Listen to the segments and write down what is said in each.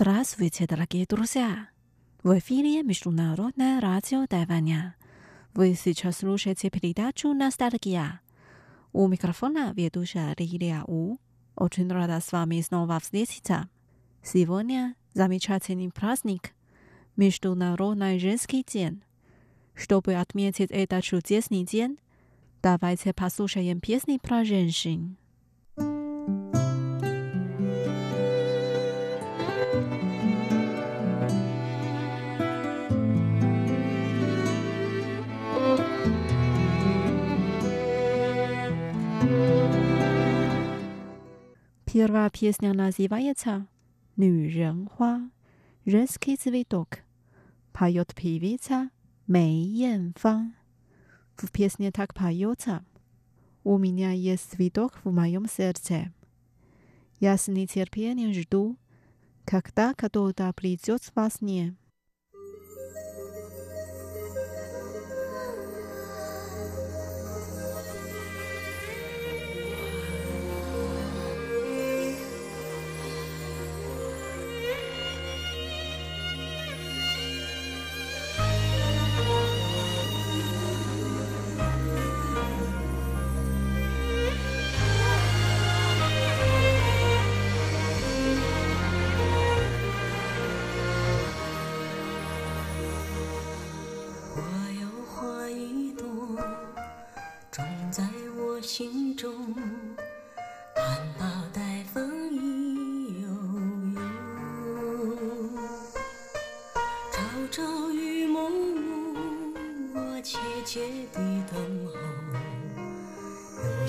Здравствуйте, дорогие друзья! В эфире Международное радио Тайваня. Вы сейчас слушаете передачу «Ностальгия». У микрофона ведущая Лилия У. Очень рада с вами снова встретиться. Сегодня замечательный праздник – Международный женский день. Чтобы отметить этот чудесный день, давайте послушаем песни про женщин. Pierwa piosenka nazywa się Nuren Hua. Rzeski Zwidok. Pajot piwica Mei Yen W piosenie tak pajota. U mnie jest widok w moim sercu. Ja z niecierpieniem żdu, kiedy to da bliżej was nie.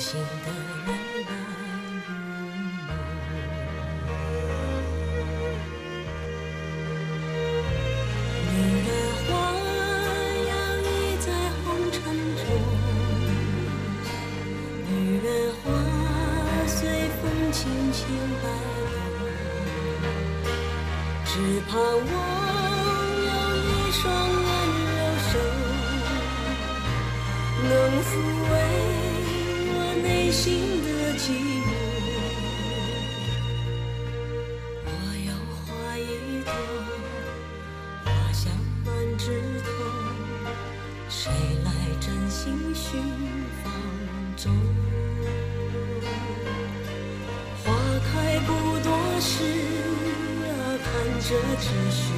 心的。只是。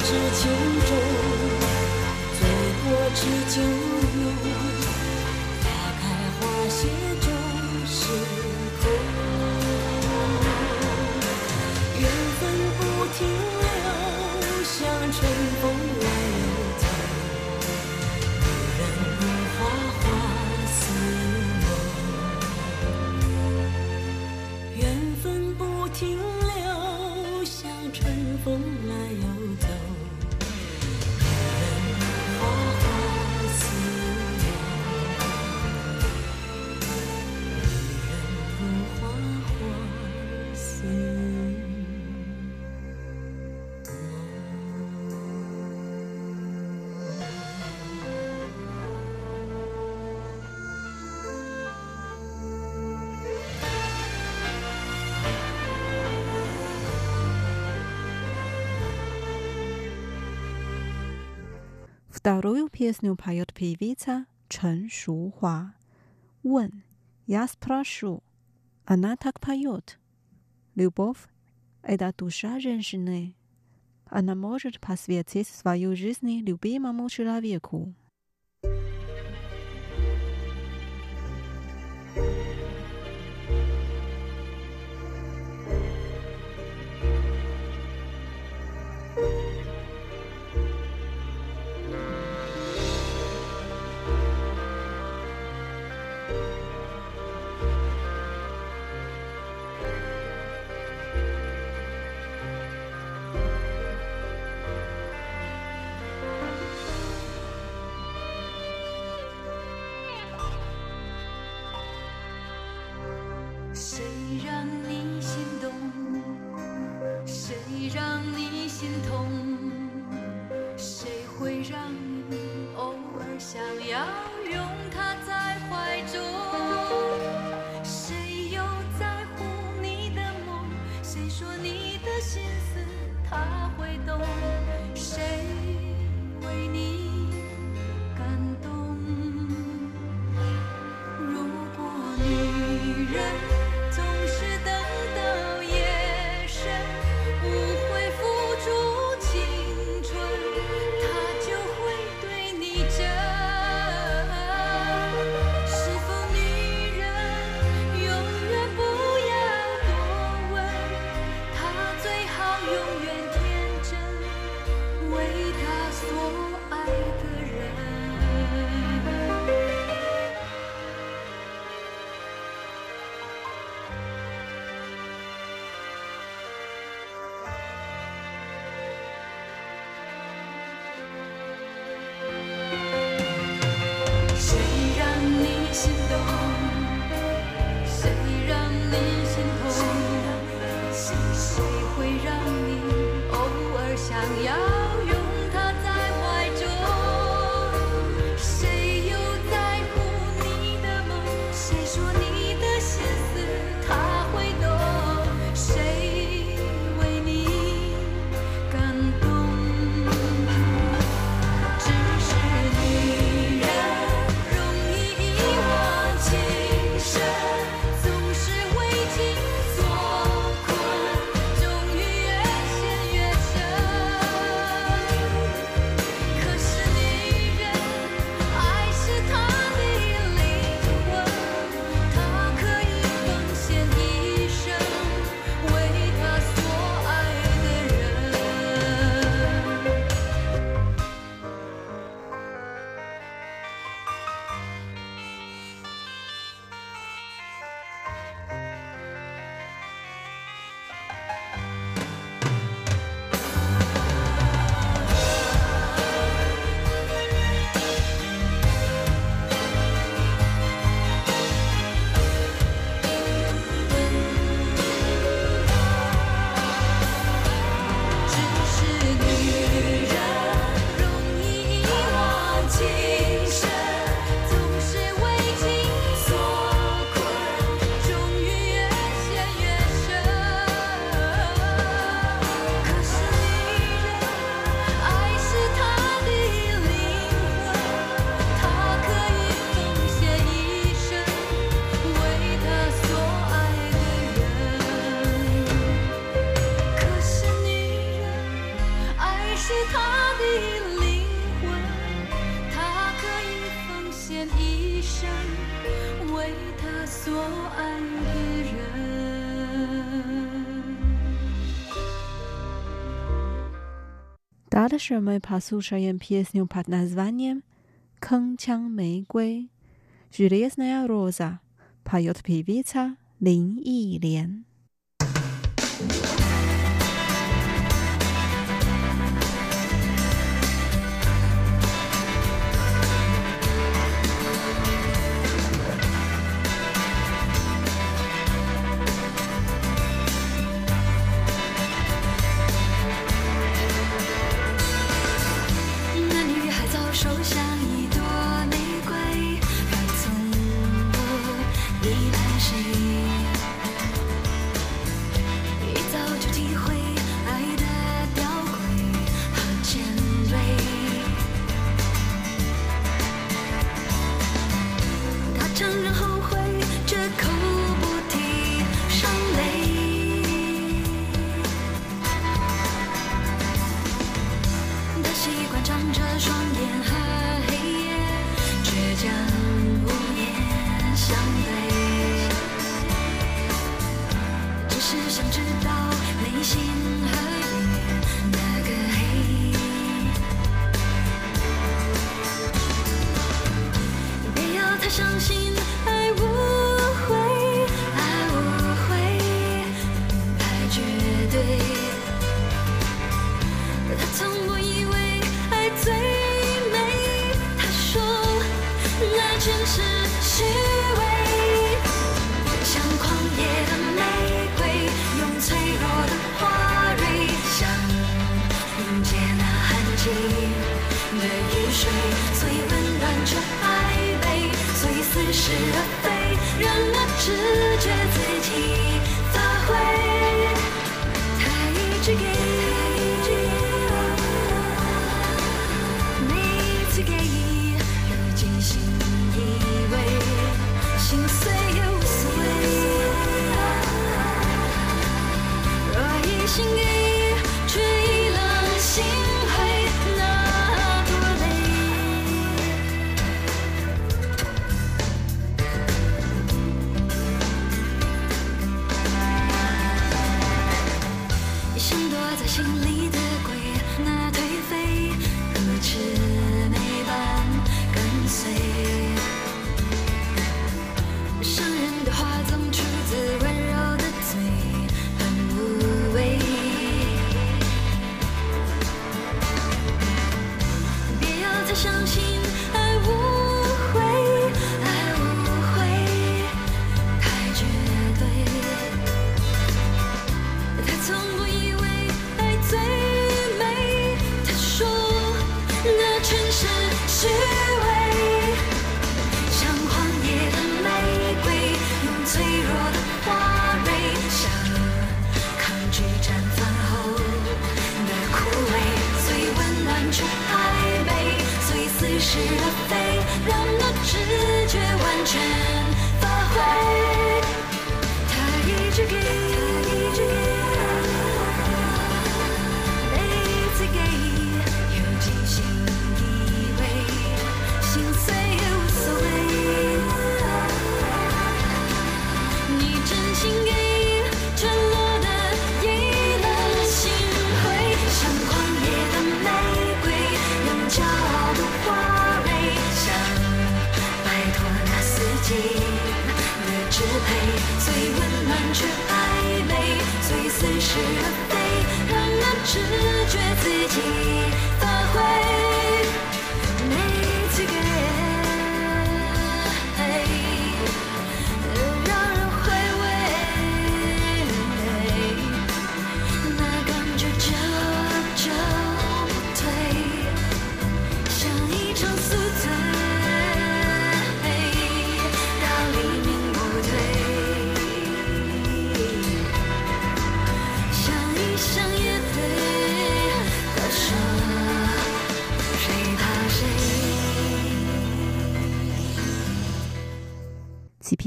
知情重醉过知酒浓 Вторую песню поет певица Чен Шухуа. Вон, я спрошу. Она так поет. Любовь — это душа женщины. Она может посвятить свою жизнь любимому человеку. 心痛。Pierwszym pasuszejem pieśnią pod nazwaniem Kęcian Mejgły, Żylezna Roza, поет певица Лин Илен. 全是虚伪，像狂野的玫瑰，用脆弱的花蕊想迎接那安静的雨水，所以温暖却暧昧，所以似是而非，让那直觉自己发挥。心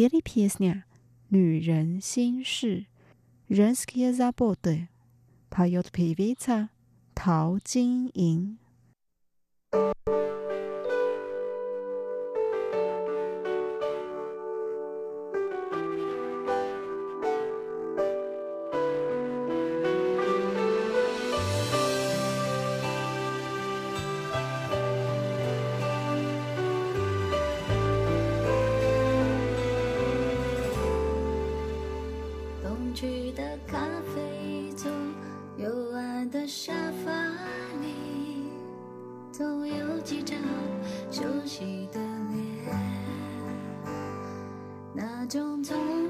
Pili Piesnia，女人心事。Renskie Zabode。Pajot Pivica，淘金营。去的咖啡座，幽暗的沙发里，总有几张熟悉的脸，那种从。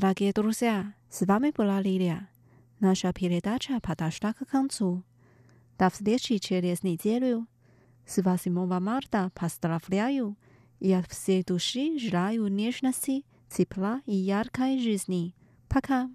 Дорогие друзья, с вами была Лилия. Наша передача подошла к концу. До встречи через неделю. С 8 марта поздравляю и от всей души желаю нежности, тепла и яркой жизни. Пока!